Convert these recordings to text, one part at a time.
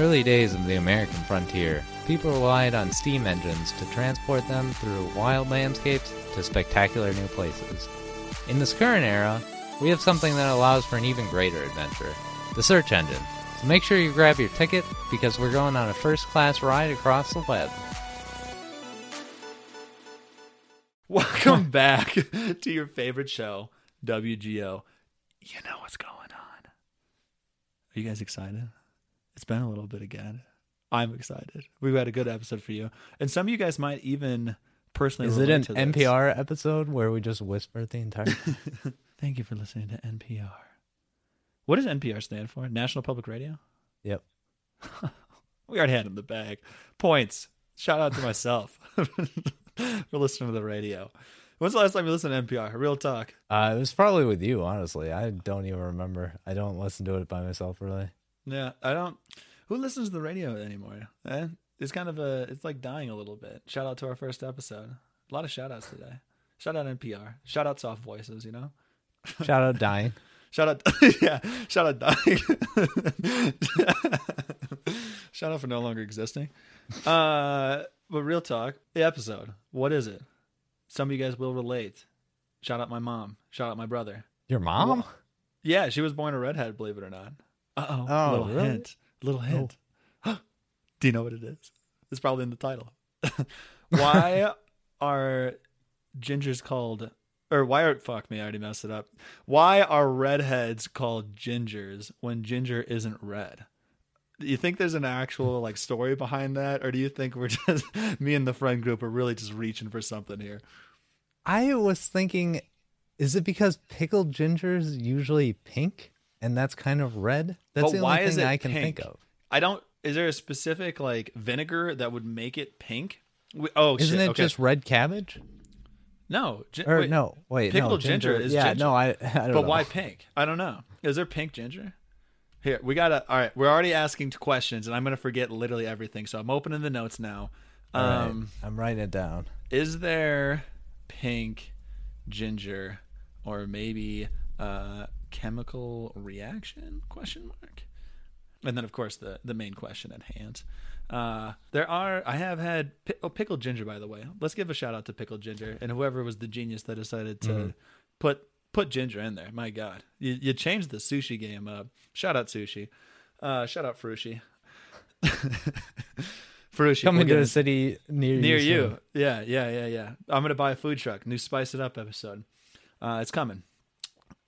early days of the American frontier, people relied on steam engines to transport them through wild landscapes to spectacular new places. In this current era, we have something that allows for an even greater adventure the search engine. So make sure you grab your ticket because we're going on a first class ride across the web. Welcome back to your favorite show, WGO. You know what's going on. Are you guys excited? It's been a little bit again. I'm excited. We've got a good episode for you. And some of you guys might even personally Is it an. NPR episode where we just whisper the entire Thank you for listening to NPR. What does NPR stand for? National Public Radio? Yep. We already had in the bag. Points. Shout out to myself for listening to the radio. When's the last time you listened to NPR? Real talk. Uh, it was probably with you, honestly. I don't even remember. I don't listen to it by myself, really. Yeah, I don't. Who listens to the radio anymore? Eh? It's kind of a. It's like dying a little bit. Shout out to our first episode. A lot of shout outs today. Shout out NPR. Shout out soft voices. You know. Shout out Dying. Shout out. yeah. Shout out dying. shout out for no longer existing. Uh, but real talk. The episode. What is it? Some of you guys will relate. Shout out my mom. Shout out my brother. Your mom? Yeah, she was born a redhead. Believe it or not. Uh-oh. Oh, little really? hint. Little hint. Do you know what it is? It's probably in the title. why are gingers called, or why are fuck me? I already messed it up. Why are redheads called gingers when ginger isn't red? Do you think there's an actual like story behind that, or do you think we're just me and the friend group are really just reaching for something here? I was thinking, is it because pickled ginger's usually pink and that's kind of red? That's But the only thing I can pink? think of. I don't. Is there a specific like vinegar that would make it pink? We, oh, Isn't shit. it okay. just red cabbage? no? gi- Or wait, no, wait, pickled no, ginger is yeah, ginger. no, I, I don't But know. why pink? I don't know. Is there pink ginger? Here, we gotta. All right, we're already asking questions, and I'm gonna forget literally everything. So I'm opening the notes now. All right, Um, I'm writing it down. is there pink ginger, or maybe uh, chemical reaction? Question mark. And then, of course, the the main question at hand. Uh, there are. I have had pi- oh, pickled ginger. By the way, let's give a shout out to pickled ginger and whoever was the genius that decided to put put ginger in there. My God, you you changed the sushi game up. Shout out sushi. Uh, shout out Frushi. Frushi Coming to gonna- city near, near you. you. Yeah, yeah, yeah, yeah. I'm gonna buy a food truck. New spice it up episode. Uh, it's coming.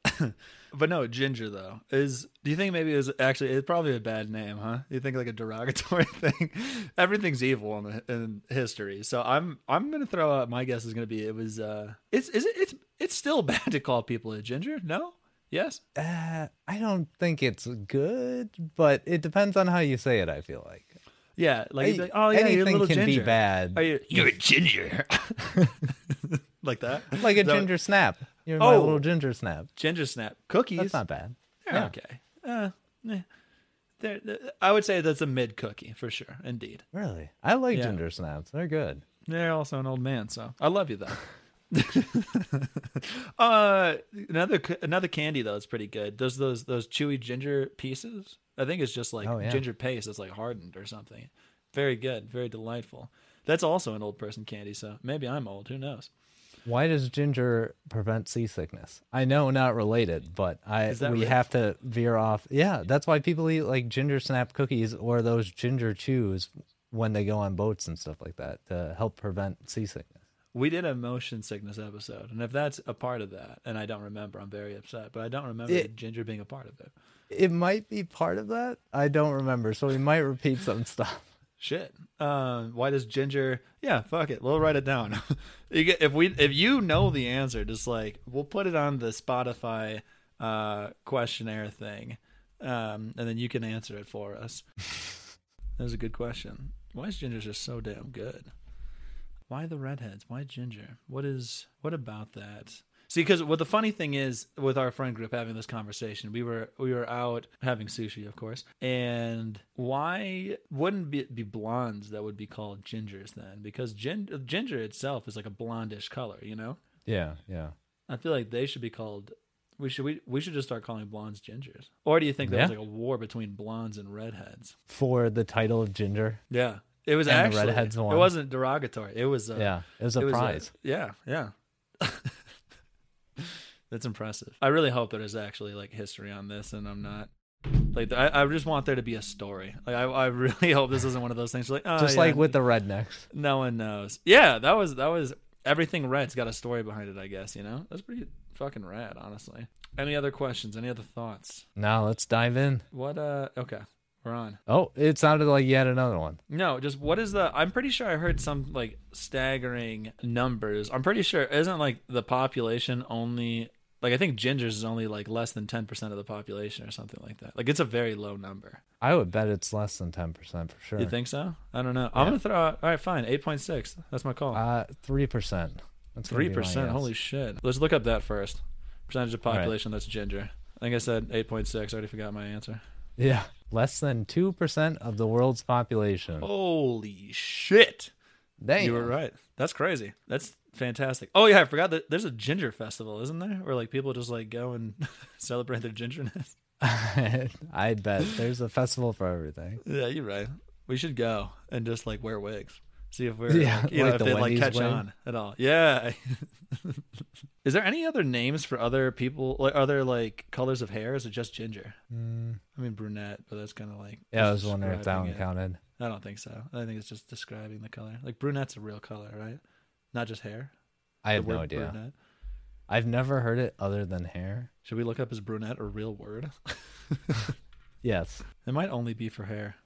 but no, ginger though is. Do you think maybe it was actually? It's probably a bad name, huh? You think like a derogatory thing? Everything's evil in, the, in history, so I'm I'm gonna throw out. My guess is gonna be it was. uh It's is it it's it's still bad to call people a ginger. No. Yes. Uh, I don't think it's good, but it depends on how you say it. I feel like Yeah. Like, Hey, like, oh yeah, you're a anything can ginger. be bad. Are you? You're a ginger. like that. like a that- ginger snap. You're my Oh. little ginger snap. ginger snap cookies. That's not bad. They're Yeah. okay. Uh, eh. They're, they're- I would say that's a mid cookie for sure. Indeed. Really, I like Yeah. ginger snaps. They're good. They're also an old man, so I love you though. uh, another another candy though is pretty good. Those those those chewy ginger pieces. I think it's just like Oh, yeah. ginger paste that's like hardened or something. Very good, very delightful. That's also an old person candy, so maybe I'm old. Who knows? Why does ginger prevent seasickness? I know not related, but I we real? have to veer off. Yeah, that's why people eat like ginger snap cookies or those ginger chews when they go on boats and stuff like that to help prevent seasickness. We did a motion sickness episode, and if that's a part of that, and I don't remember, I'm very upset. But I don't remember It- ginger being a part of it. It might be part of that. I don't remember, so we might repeat some stuff. Shit. Uh, why does ginger? Yeah, fuck it. We'll write it down. get, if we if you know the answer, just like we'll put it on the Spotify uh, questionnaire thing, um, and then you can answer it for us. that was a good question. Why is ginger just so damn good? Why the redheads? Why ginger? What is what about that? See, because what the funny thing is with our friend group having this conversation, we were we were out having sushi, of course, and why wouldn't be, be blondes that would be called gingers then? Because gin, ginger itself is like a blondish color, you know. Yeah, yeah. I feel like they should be called We should we we should just start calling blondes gingers. Or do you think there was Yeah. like a war between blondes and redheads? For the title of Ginger. Yeah, it was And the actually redheads It wasn't derogatory. It was uh, yeah. It was a it was prize. yeah, yeah. That's impressive. I really hope that there's actually like history on this, and I'm not like I, I just want there to be a story. Like I, I really hope this isn't one of those things like oh, Just yeah, like with the rednecks. no one knows. Yeah, that was that was everything red's got a story behind it. I guess you know that's pretty fucking rad, honestly. Any other questions? Any other thoughts? Now let's dive in. What? Uh, okay, we're on. Oh, it sounded like you had another one. No, just what is the? I'm pretty sure I heard some like staggering numbers. I'm pretty sure isn't like the population only like I think gingers is only like less than ten percent of the population or something like that. Like it's a very low number. I would bet it's less than ten percent for sure. You think so? I don't know. I'm gonna throw out. All right, fine. Eight point six. That's my call. Uh, three percent. Three percent. Holy shit. Let's look up that first. Percentage of right. population that's ginger. I think I said eight point six. I already forgot my answer. Yeah, less than two percent of the world's population. Holy shit. Damn. You were right. That's crazy. That's fantastic. Oh yeah, I forgot that there's a ginger festival, isn't there? Where like people just like go and celebrate their gingerness. I bet there's a festival for everything. Yeah, you're right. We should go and just like wear wigs. See if we're Yeah, like, you like know, if the they like catch wig. on at all. Yeah. Is there any other names for other people like other like colors of hair? Is it just ginger? Mm, I mean brunette, but that's kind of like yeah, I was wondering if that one it. counted. I don't think so. I think it's just describing the color. Like brunette's a real color, right? Not just hair. I have no idea. brunette. I've never heard it other than hair. Should we look up as brunette a real word? Yes. It might only be for hair.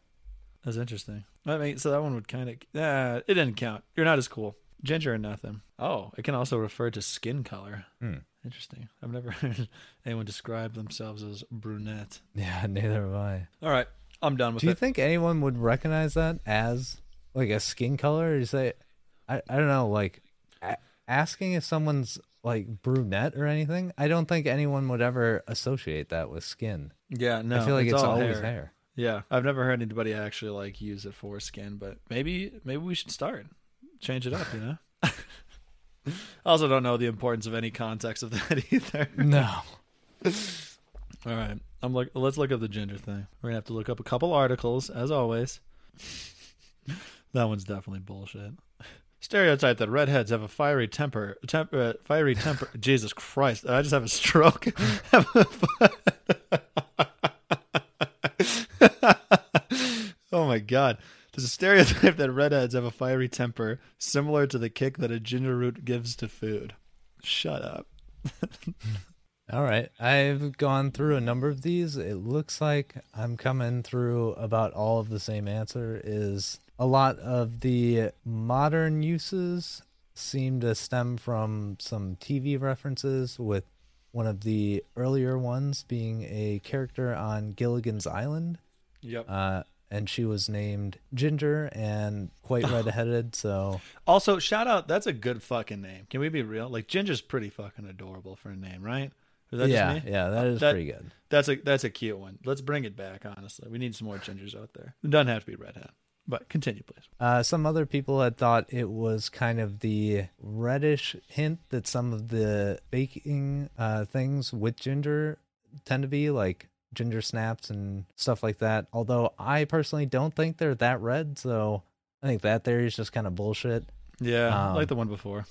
That's interesting. I mean, so that one would kind of. Uh, it didn't count. You're not as cool. Ginger or nothing. Oh, it can also refer to skin color. Hmm. Interesting. I've never heard anyone describe themselves as brunette. Yeah, neither have I. All right, I'm done with Do you it. think anyone would recognize that as like a skin color? Or you say, I, I don't know, like a- asking if someone's like brunette or anything. I don't think anyone would ever associate that with skin. yeah, no. I feel like it's, all always hair. hair. Yeah, I've never heard anybody actually like use it for skin, but maybe maybe we should start change it up. You know. I also don't know the importance of any context of that either. No. All right, I'm look. Let's look up the ginger thing. We're gonna have to look up a couple articles, as always. that one's definitely bullshit. Stereotype that redheads have a fiery temper. Temp, uh, fiery temper. Jesus Christ! I just have a stroke. Oh my god! There's a stereotype that redheads have a fiery temper, similar to the kick that a ginger root gives to food. Shut up. All right. I've gone through a number of these. It looks like I'm coming through about all of the same answer is a lot of the modern uses seem to stem from some TV references with one of the earlier ones being a character on Gilligan's Island. Yep. Uh, and she was named Ginger and quite redheaded, so Also, shout out. That's a good fucking name. Can we be real? Like Ginger's pretty fucking adorable for a name, right? Is that yeah, just me? yeah, that is That- pretty good. That's a that's a cute one. Let's bring it back. Honestly, we need some more gingers out there. It doesn't have to be redhead, but continue, please. Uh, some other people had thought it was kind of the reddish hint that some of the baking uh, things with ginger tend to be, like ginger snaps and stuff like that. Although I personally don't think they're that red, so I think that theory is just kind of bullshit. Yeah, Um, like the one before.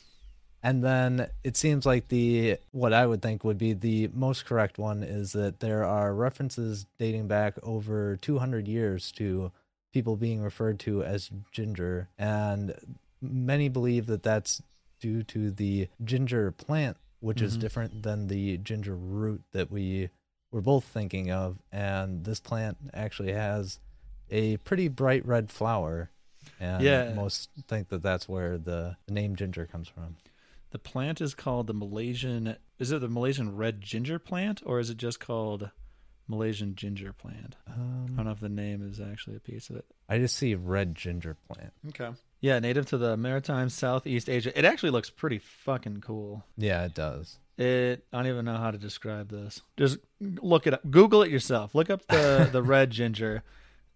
And then it seems like the what I would think would be the most correct one is that there are references dating back over 200 years to people being referred to as ginger, and many believe that that's due to the ginger plant, which is Mhm. different than the ginger root that we were both thinking of. And this plant actually has a pretty bright red flower. And Yeah. most think that that's where the, the name ginger comes from. The plant is called the Malaysian. Is it the Malaysian red ginger plant, or is it just called Malaysian ginger plant? I Um, don't know if the name is actually a piece of it. I just see red ginger plant. Okay. Yeah, native to the maritime Southeast Asia. It actually looks pretty fucking cool. Yeah, it does. It. I don't even know how to describe this. Just look it up. Google it yourself. Look up the the red ginger.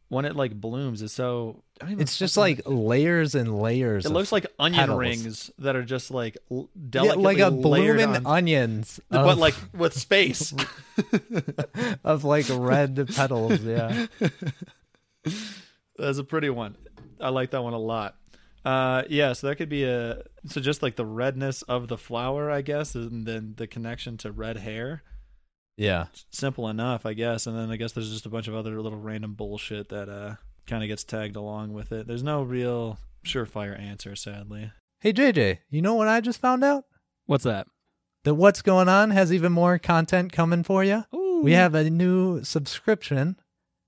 When it like blooms, it's so. I don't even It's just like layers and layers. it of- looks like onion petals. rings that are just like l- yeah, like a blooming on, onions, but like with space. of like red petals. Yeah, That's a pretty one. I like that one a lot. Uh, yeah, so that could be a so just like the redness of the flower, I guess, and then the connection to red hair. Yeah. Simple enough, I guess. And then I guess there's just a bunch of other little random bullshit that uh kind of gets tagged along with it. There's no real surefire answer, sadly. Hey JJ, you know what I just found out? What's that? That what's going on has even more content coming for you. Ooh. We have a new subscription,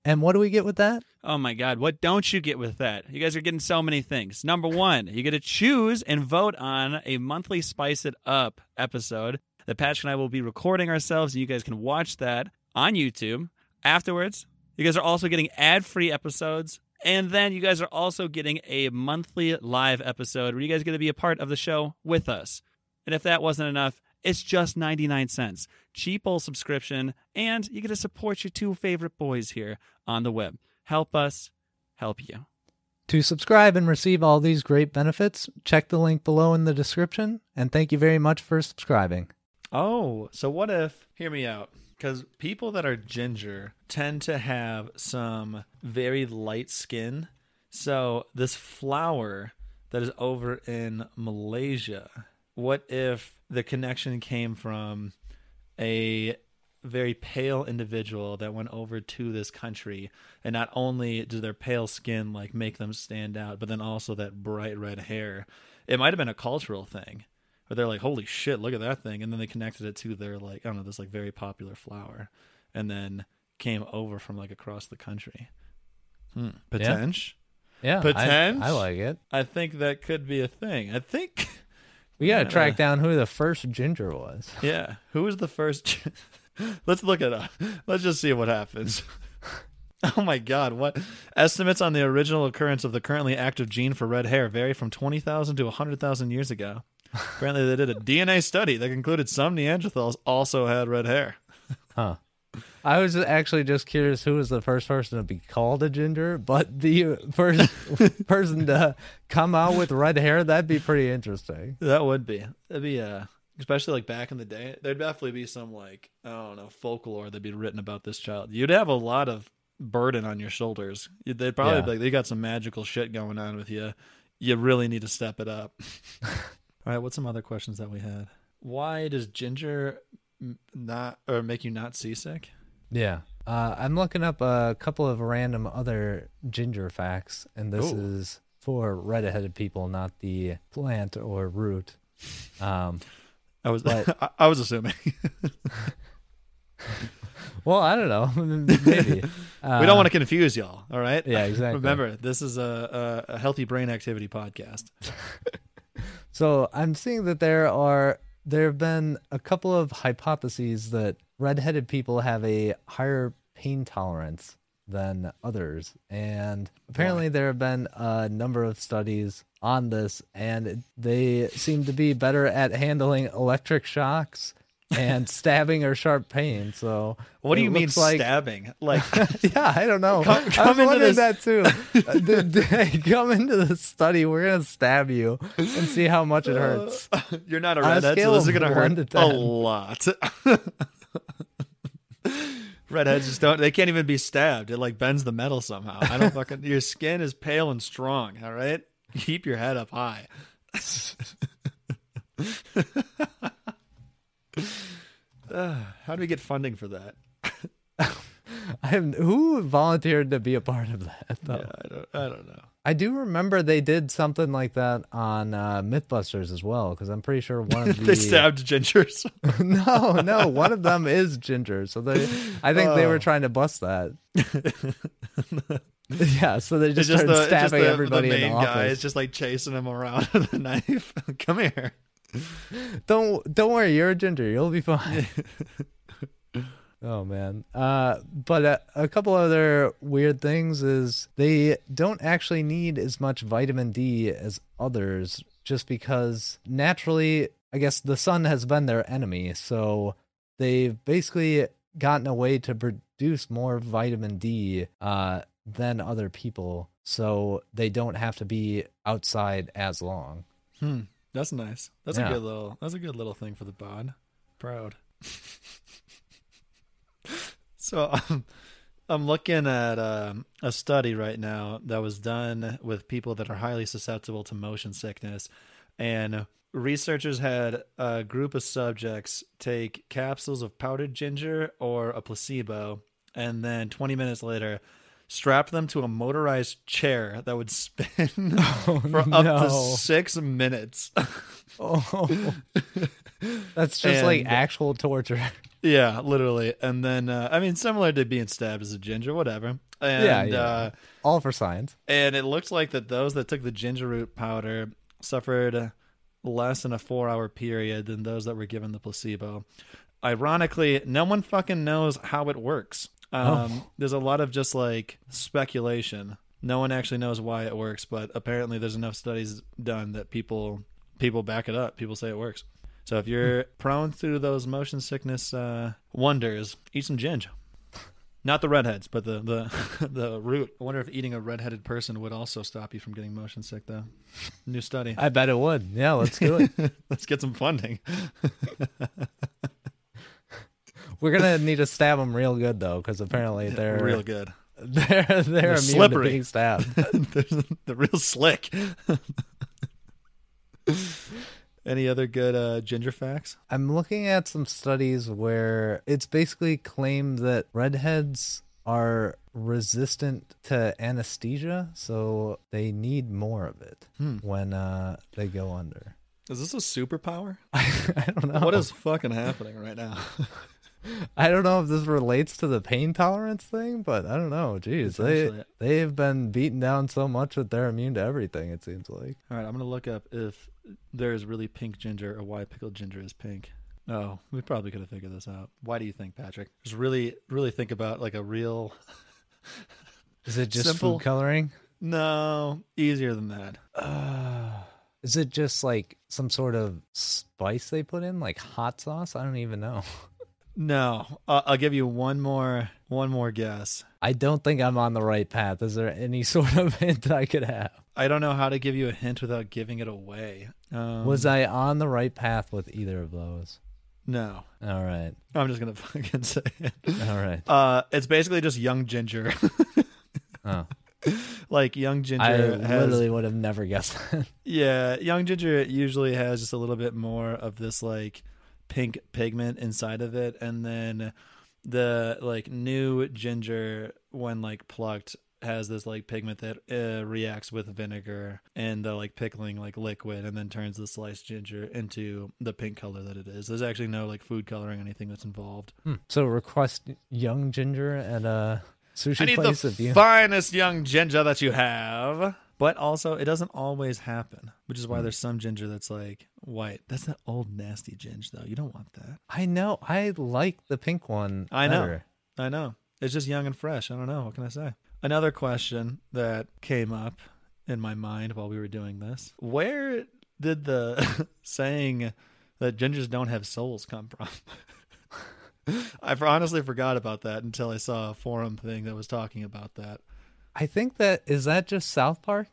and what do we get with that? Oh my God, what don't you get with that? You guys are getting so many things. Number one, you get to choose and vote on a monthly Spice It Up episode that Patrick and I will be recording ourselves, and you guys can watch that on YouTube. Afterwards, you guys are also getting ad free episodes. And then you guys are also getting a monthly live episode where you guys are going to be a part of the show with us. And if that wasn't enough, it's just 99 cents. Cheap old subscription, and you get to support your two favorite boys here on the web. Help us help you. To subscribe and receive all these great benefits, check the link below in the description, and thank you very much for subscribing. Oh, so what if, hear me out, because people that are ginger tend to have some very light skin. So this flower that is over in Malaysia, what if the connection came from a very pale individual that went over to this country? And not only does their pale skin like make them stand out but then also that bright red hair. It might have been a cultural thing where they're like holy shit look at that thing and then they connected it to their like i don't know this like very popular flower and then came over from like across the country hmm. potential Yeah, I, Potenge? I like it. I think that could be a thing i think We gotta track down who the first ginger was. Yeah. Who was the first? Let's look it up. Let's just see what happens. oh my God! What estimates on the original occurrence of the currently active gene for red hair vary from twenty thousand to hundred thousand years ago. Apparently, they did a DNA study that concluded some Neanderthals also had red hair. Huh. I was actually just curious who was the first person to be called a ginger, but the first person to come out with red hair, that'd be pretty interesting. That would be. That'd be uh especially like back in the day. There'd definitely be some like I don't know folklore that'd be written about this child. You'd have a lot of burden on your shoulders. They'd probably Yeah. be like they got some magical shit going on with you. You really need to step it up. All right, what's some other questions that we had? Why does ginger not or make you not seasick? Yeah. Uh, I'm looking up a couple of random other ginger facts, and this Ooh. is for red-headed people, not the plant or root. Um, I was But- I, I was assuming. well, I don't know. Maybe. Uh, we don't want to confuse y'all, all right? Yeah, exactly. Remember, this is a, a, a healthy brain activity podcast. So I'm seeing that there are there have been a couple of hypotheses that redheaded people have a higher pain tolerance than others, and apparently there have been a number of studies on this, and they seem to be better at handling electric shocks and stabbing or sharp pain. So What do you mean like stabbing? Like yeah, I don't know. Come- I come was into wondering this- that too. Uh, come into the study. We're gonna stab you and see how much it hurts. you're not a On a redhead, so this is gonna hurt a lot. Redheads just don't. They can't even be stabbed. It like bends the metal somehow. I don't fucking. Your skin is pale and strong. All right, keep your head up high. Uh, how do we get funding for that? I have, who volunteered to be a part of that? Though? Yeah, I don't. I don't know. I do remember they did something like that on uh, MythBusters as well, because I'm pretty sure one of the They stabbed gingers. no, no, one of them is ginger. So they, I think they Oh. were trying to bust that. yeah, so they just, just started the, it's just stabbing the, everybody the in main the guy office. is just like chasing him around with a knife. Come here. Don't don't worry, you're a ginger. You'll be fine. oh man. Uh, but a, a couple other weird things is they don't actually need as much vitamin D as others, just because naturally, I guess the sun has been their enemy. So they've basically gotten a way to produce more vitamin D uh, than other people, so they don't have to be outside as long. Hmm. That's nice. That's Yeah. a good little. That's a good little thing for the bod. Proud. so um, I'm looking at um, a study right now that was done with people that are highly susceptible to motion sickness, and researchers had a group of subjects take capsules of powdered ginger or a placebo, and then 20 minutes later. Strap them to a motorized chair that would spin for up to six minutes. Oh, that's just like actual torture. Yeah, literally. And then uh, I mean similar to being stabbed as a ginger, whatever. And Yeah, yeah. uh All for science. and it looks like that those that took the ginger root powder suffered less in a 4-hour period than those that were given the placebo. Ironically, no one fucking knows how it works. Um there's a lot of just like speculation. No one actually knows why it works, but apparently there's enough studies done that people people back it up. People say it works. So if you're prone to those motion sickness uh, wonders, eat some ginger. Not the redheads, but the the the root. I wonder if eating a redheaded person would also stop you from getting motion sick, though. New study. I bet it would. Yeah, let's do it. Let's get some funding. We're gonna need to stab them real good though, because apparently they're Real good. They're they're, immune slippery. being stabbed. They're the real slick. Any other good uh, ginger facts? I'm looking at some studies where it's basically claimed that redheads are resistant to anesthesia, so they need more of it Hmm. when uh, they go under. Is this a superpower? I don't know. What is fucking happening right now? I don't know if this relates to the pain tolerance thing, but I don't know. Jeez, they they've been beaten down so much that they're immune to everything. It seems like. All right, I'm gonna look up if there is really pink ginger or why pickled ginger is pink. Oh, we probably could have figured this out. Why do you think, Patrick? Just really, really think about like a real. Is it just Simple. food coloring? No, easier than that. Uh, is it just like some sort of spice they put in, like hot sauce? I don't even know. No, uh, I'll give you one more, one more guess. I don't think I'm on the right path. Is there any sort of hint I could have? I don't know how to give you a hint without giving it away. Um, Was I on the right path with either of those? No, All right. I'm just gonna fucking say it. All right. Uh, it's basically just young ginger. Oh, like young ginger I has literally would have never guessed that. Yeah, young ginger usually has just a little bit more of this like pink pigment inside of it, and then the like new ginger, when like plucked, has this like pigment that uh, reacts with vinegar and the like pickling like liquid, and then turns the sliced ginger into the pink color that it is. There's actually no like food coloring or anything that's involved. Hmm. So request young ginger at a sushi I need place the if you. finest young ginger that you have. But also, it doesn't always happen, which is why Hmm. there's some ginger that's like white. That's that old nasty ginger, though. You don't want that. I know. I like the pink one. I know. better. I know. It's just young and fresh. I don't know. What can I say? Another question that came up in my mind while we were doing this Where did the saying that gingers don't have souls come from? I honestly forgot about that until I saw a forum thing that was talking about that. I think that is that just South Park.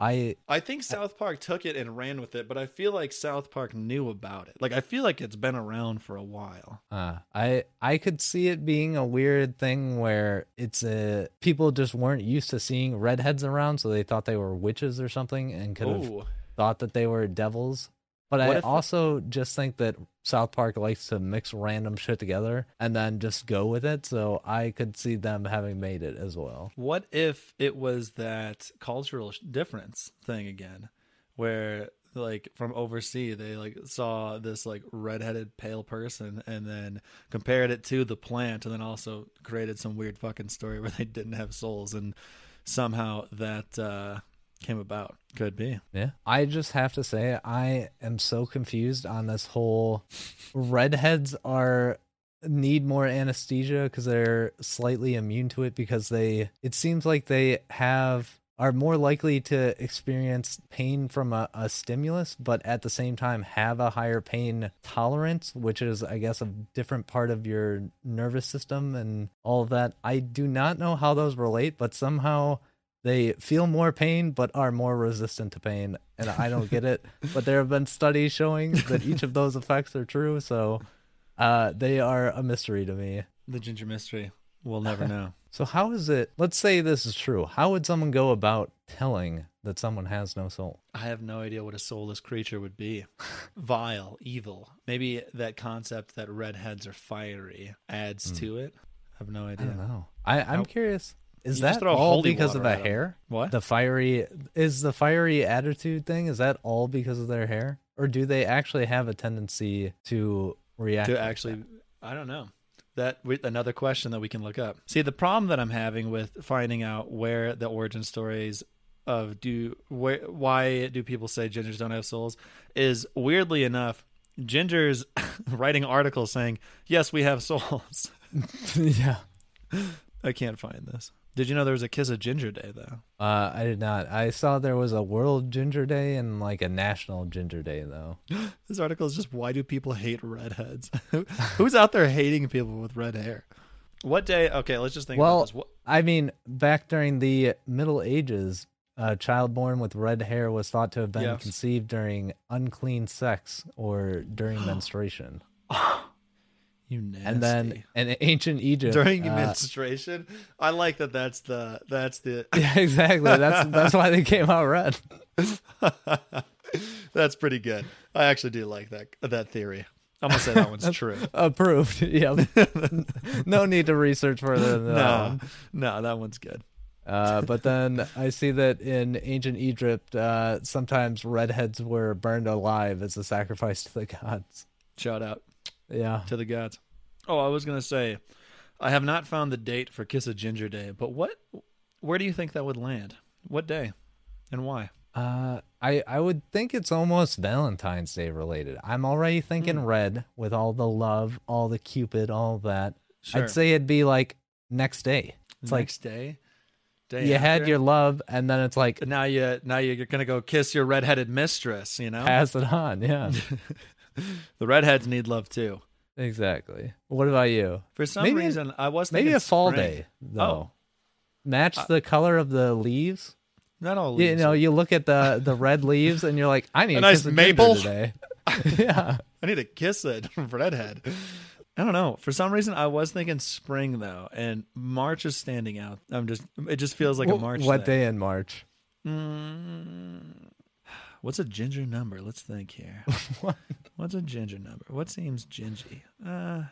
I I think South Park took it and ran with it, but I feel like South Park knew about it. Like I feel like it's been around for a while. Uh, I I could see it being a weird thing where it's a people just weren't used to seeing redheads around, so they thought they were witches or something, and could have thought that they were devils. But What I also just think that South Park likes to mix random shit together and then just go with it. So I could see them having made it as well. What if it was that cultural difference thing again, where like from overseas they like saw this like redheaded pale person and then compared it to the plant and then also created some weird fucking story where they didn't have souls and somehow that uh came about. Could be. Yeah. I just have to say I am so confused on this whole redheads are need more anesthesia because they're slightly immune to it because they it seems like they have are more likely to experience pain from a, a stimulus, but at the same time have a higher pain tolerance, which is, I guess, a different part of your nervous system and all of that. I do not know how those relate, but somehow they feel more pain but are more resistant to pain. And I don't get it. But there have been studies showing that each of those effects are true. So uh, they are a mystery to me. The ginger mystery. We'll never know. So how is it? Let's say this is true. How would someone go about telling that someone has no soul? I have no idea what a soulless creature would be. Vile, evil. Maybe that concept that redheads are fiery adds to it. I have no idea. I don't know. I, I'm How- curious. Is You that all because of the hair? What? The fiery is the fiery attitude thing. Is that all because of their hair, or do they actually have a tendency to react to actually that? i don't know that we, another question that we can look up see the problem that i'm having with finding out where the origin stories of do where why do people say gingers don't have souls is weirdly enough gingers writing articles saying yes we have souls yeah. i can't find this did you know there was a kiss of ginger day though Uh, I did not. I saw there was a World Ginger Day and like a National Ginger Day though. this article is just why do people hate redheads who's out there hating people with red hair what day okay let's just think Well, about this what, I mean, back during the Middle Ages, a child born with red hair was thought to have been Yes. conceived during unclean sex or during menstruation. you nasty. And then in ancient Egypt, during uh, menstruation. I like that. That's the that's the yeah, exactly. That's that's why they came out red. that's pretty good. I actually do like that that theory. I'm gonna say that one's true. Approved. Yeah. no need to research further than. No, one. no, that one's good. Uh, but then I see that in ancient Egypt, uh, sometimes redheads were burned alive as a sacrifice to the gods. Shout out Yeah. to the gods. Oh, I was gonna say, I have not found the date for Kiss of Ginger Day, but what? Where do you think that would land? What day, and why? Uh, I I would think it's almost Valentine's Day related. I'm already thinking red with all the love, all the cupid, all that. Sure. I'd say it'd be like next day. It's like next day. Day you had your love, and then it's like now you now you're gonna go kiss your redheaded mistress. You know, pass it on. Yeah, the redheads need love too. exactly. What about you? For some Maybe- reason, I was Maybe a fall spring. day though. Oh. Match the color of the leaves. Not all You leaves. know, you look at the the red leaves, and you're like, I need A a, nice maple. today. yeah. I need to kiss it redhead. I don't know. For some reason, I was thinking spring though, and March is standing out. I'm just. It just feels like a March. what thing. day in March? Mm, what's a ginger number? Let's think here. what? What's a ginger number? What seems gingy? Uh,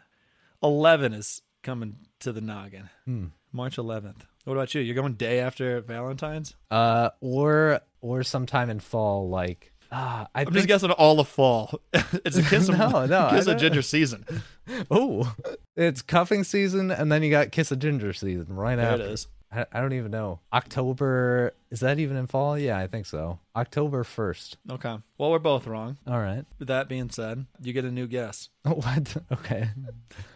eleven is coming to the noggin. Hmm. March 11th. What about you? You're going day after Valentine's? Uh, or or sometime in fall, like ah, I I'm just guessing all of fall. it's a kiss of, No, no, kiss of ginger season. Oh, it's cuffing season, and then you got kiss of ginger season right There after. is. I, I don't even know. October is that even in fall? Yeah, I think so. October first. Okay. Well, we're both wrong. All right. With that being said, you get a new guess. What? Okay.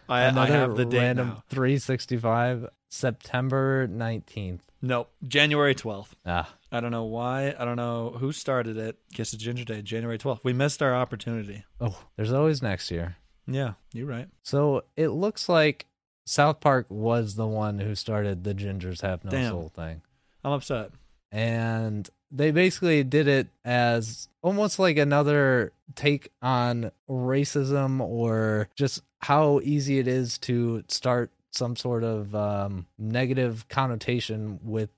I, I Another have the date random now. 365 September 19th. Nope. January 12th. Ah, I don't know why. I don't know who started it. Kiss of Ginger Day, January 12th. We missed our opportunity. oh, there's always next year. Yeah, you're right. So it looks like South Park was the one who started the Gingers Have No Damn. Soul thing. I'm upset. and they basically did it as almost like another take on racism or just how easy it is to start some sort of um, negative connotation with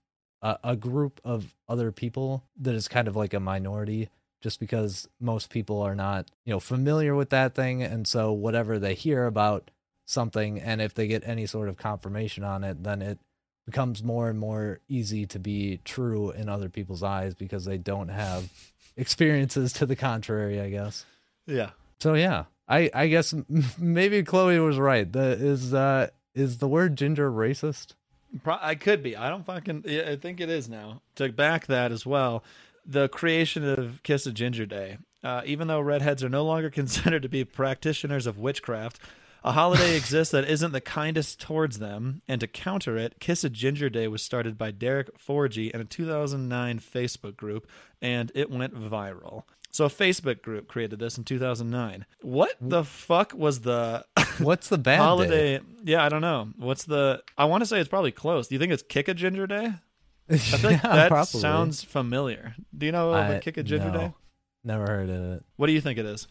a, a group of other people that is kind of like a minority just because most people are not you know familiar with that thing and so whatever they hear about something and if they get any sort of confirmation on it then it becomes more and more easy to be true in other people's eyes because they don't have experiences to the contrary, I guess. Yeah. So yeah, I I guess maybe Chloe was right. The is uh is the word ginger racist? Pro- I could be. I don't fucking. yeah, I think it is now. To back that as well, the creation of Kiss of Ginger Day. Uh, even though redheads are no longer considered to be practitioners of witchcraft, A holiday exists that isn't the kindest towards them, and to counter it, Kiss a Ginger Day was started by Derek Forgie in a 2009 Facebook group, and it went viral. So a Facebook group created this in 2009. What the fuck was the What's the bad day? holiday? Yeah, I don't know. What's the? I want to say it's probably close. Do you think it's Kick a Ginger Day? I like Yeah, that probably. sounds familiar. Do you know I- Kick a Ginger no. Day? Never heard of it. What do you think it is?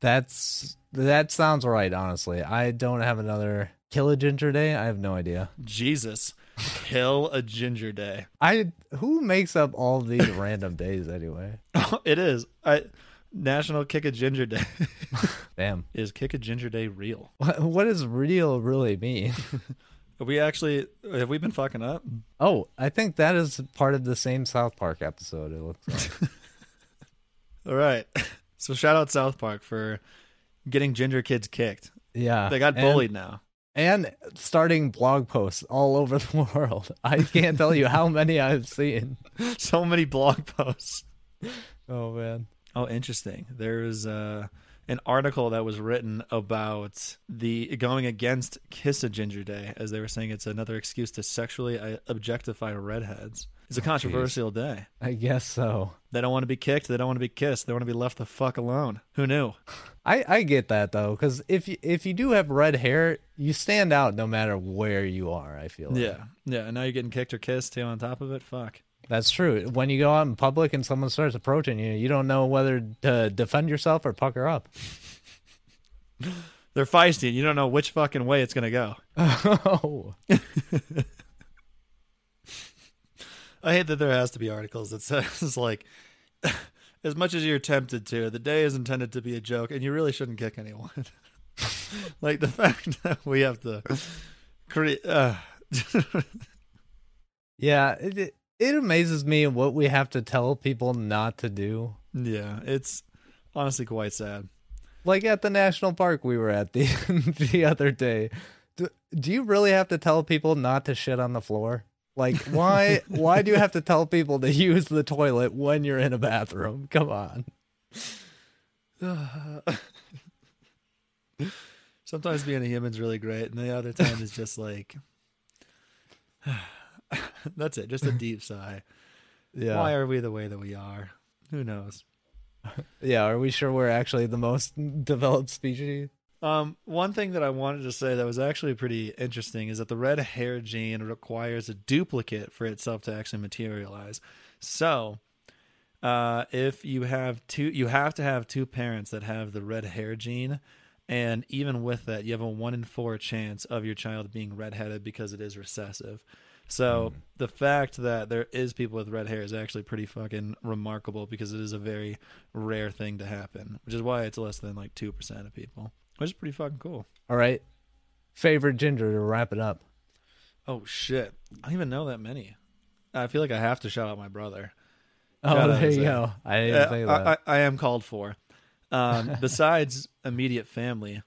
That's that sounds right. Honestly, I don't have another kill a ginger day. I have no idea. Jesus, kill a Ginger Day. I who makes up all these random days anyway? it is. I National Kick a Ginger Day. Damn. is Kick a Ginger Day real? What, what does real really mean? Have we actually have we been fucking up? Oh, I think that is part of the same South Park episode. It looks like. All right. So shout out South Park for getting ginger kids kicked. Yeah, They got and- bullied now. and starting blog posts all over the world. I can't tell you how many I've seen. so many blog posts. Oh man. Oh, interesting. There's uh, an article that was written about the going against Kiss a Ginger Day, as they were saying it's another excuse to sexually uh, objectify redheads. It's a Oh, controversial day. I guess so. They don't want to be kicked. They don't want to be kissed. They want to be left the fuck alone. Who knew? I, I get that though, because if you if you do have red hair, you stand out no matter where you are. I feel like. Yeah, yeah. And now you're getting kicked or kissed too. On top of it, fuck. that's true. When you go out in public and someone starts approaching you, you don't know whether to defend yourself or pucker up. They're feisty. and You don't know which fucking way it's gonna go. oh, I hate that there has to be articles that says like, as much as you're tempted to, the day is intended to be a joke, and you really shouldn't kick anyone. like the fact that we have to create. Uh, yeah. It, it it amazes me what we have to tell people not to do. yeah, it's honestly quite sad. Like at the national park we were at the the other day. Do, do you really have to tell people not to shit on the floor? Like why why do you have to tell people to use the toilet when you're in a bathroom? Come on. Sometimes being a human's really great, and the other time is just like. That's it. Just a deep sigh. Yeah. Why are we the way that we are? Who knows? Yeah, are we sure we're actually the most developed species? Um, one thing that I wanted to say that was actually pretty interesting is that the red hair gene requires a duplicate for itself to actually materialize. So, uh, if you have two, you have to have two parents that have the red hair gene, and even with that, you have a one in four chance of your child being redheaded because it is recessive. So the fact that there is people with red hair is actually pretty fucking remarkable because it is a very rare thing to happen, which is why it's less than like two percent of people, which is pretty fucking cool. All right. Favorite ginger to wrap it up. Oh shit, I don't even know that many. I feel like I have to shout out my brother. Oh, there you go. I didn't Yeah, say I, that. I, I am called for. Um, besides immediate family,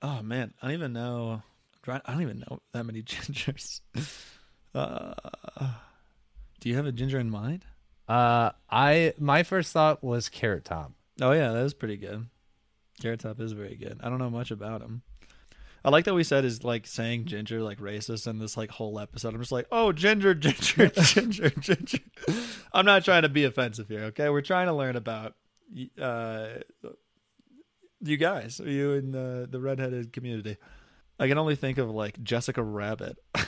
oh man, I don't even know. I don't even know that many gingers. Uh, do you have a ginger in mind? Uh, I my first thought was Carrot Top. Oh yeah, that was pretty good. Carrot Top is very good. I don't know much about him. I like that we said is like saying ginger like racist in this like whole episode. I'm just like, oh ginger, ginger, ginger, ginger. I'm not trying to be offensive here, okay? We're trying to learn about uh you guys, you in the the redheaded community. I can only think of like Jessica Rabbit,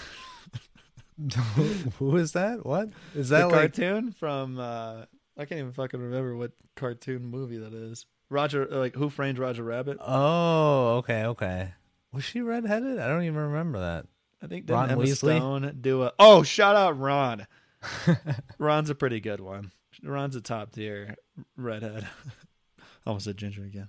Who is that? What is the that? like cartoon from uh I can't even fucking remember what cartoon movie that is. Roger, uh, like Who Framed Roger Rabbit? Oh, okay, okay. Was she redheaded? I don't even remember that. I think Ron didn't Emma Weasley? Stone do a? Oh, shout out Ron. Ron's a pretty good one. Ron's a top tier redhead. Almost said ginger again.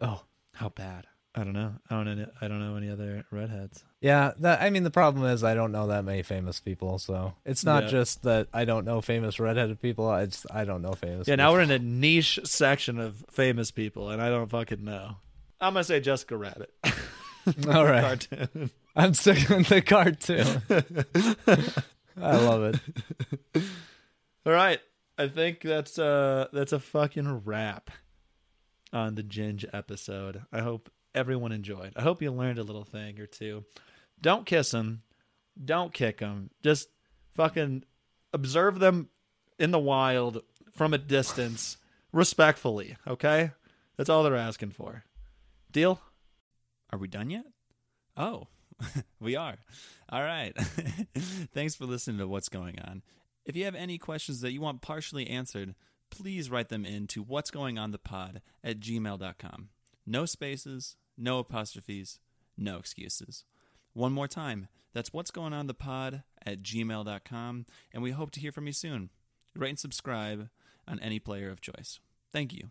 Oh, How bad? I don't know. I don't know. I don't know any other redheads. yeah. That I mean, the problem is I don't know that many famous people, so it's not Yeah. just that I don't know famous redheaded people. It's I don't know famous. Yeah, now we're in a niche section of famous people, and I don't fucking know. I'm gonna say Jessica Rabbit. All right. Cartoon. I'm sticking with the cartoon. I love it. All right. I think that's uh that's a fucking wrap on the Ginge episode. I hope everyone enjoyed. I hope you learned a little thing or two. Don't kiss them. Don't kick them. Just fucking observe them in the wild from a distance, respectfully. Okay, that's all they're asking for. Deal. Are we done yet? Oh, we are. All right. Thanks for listening to What's Going On. If you have any questions that you want partially answered, please write them in to what's going on the pod at gmail.com. No spaces, no apostrophes, no excuses. One more time, that's what's going on the pod at gmail.com, and we hope to hear from you soon. Rate and subscribe on any player of choice. Thank you.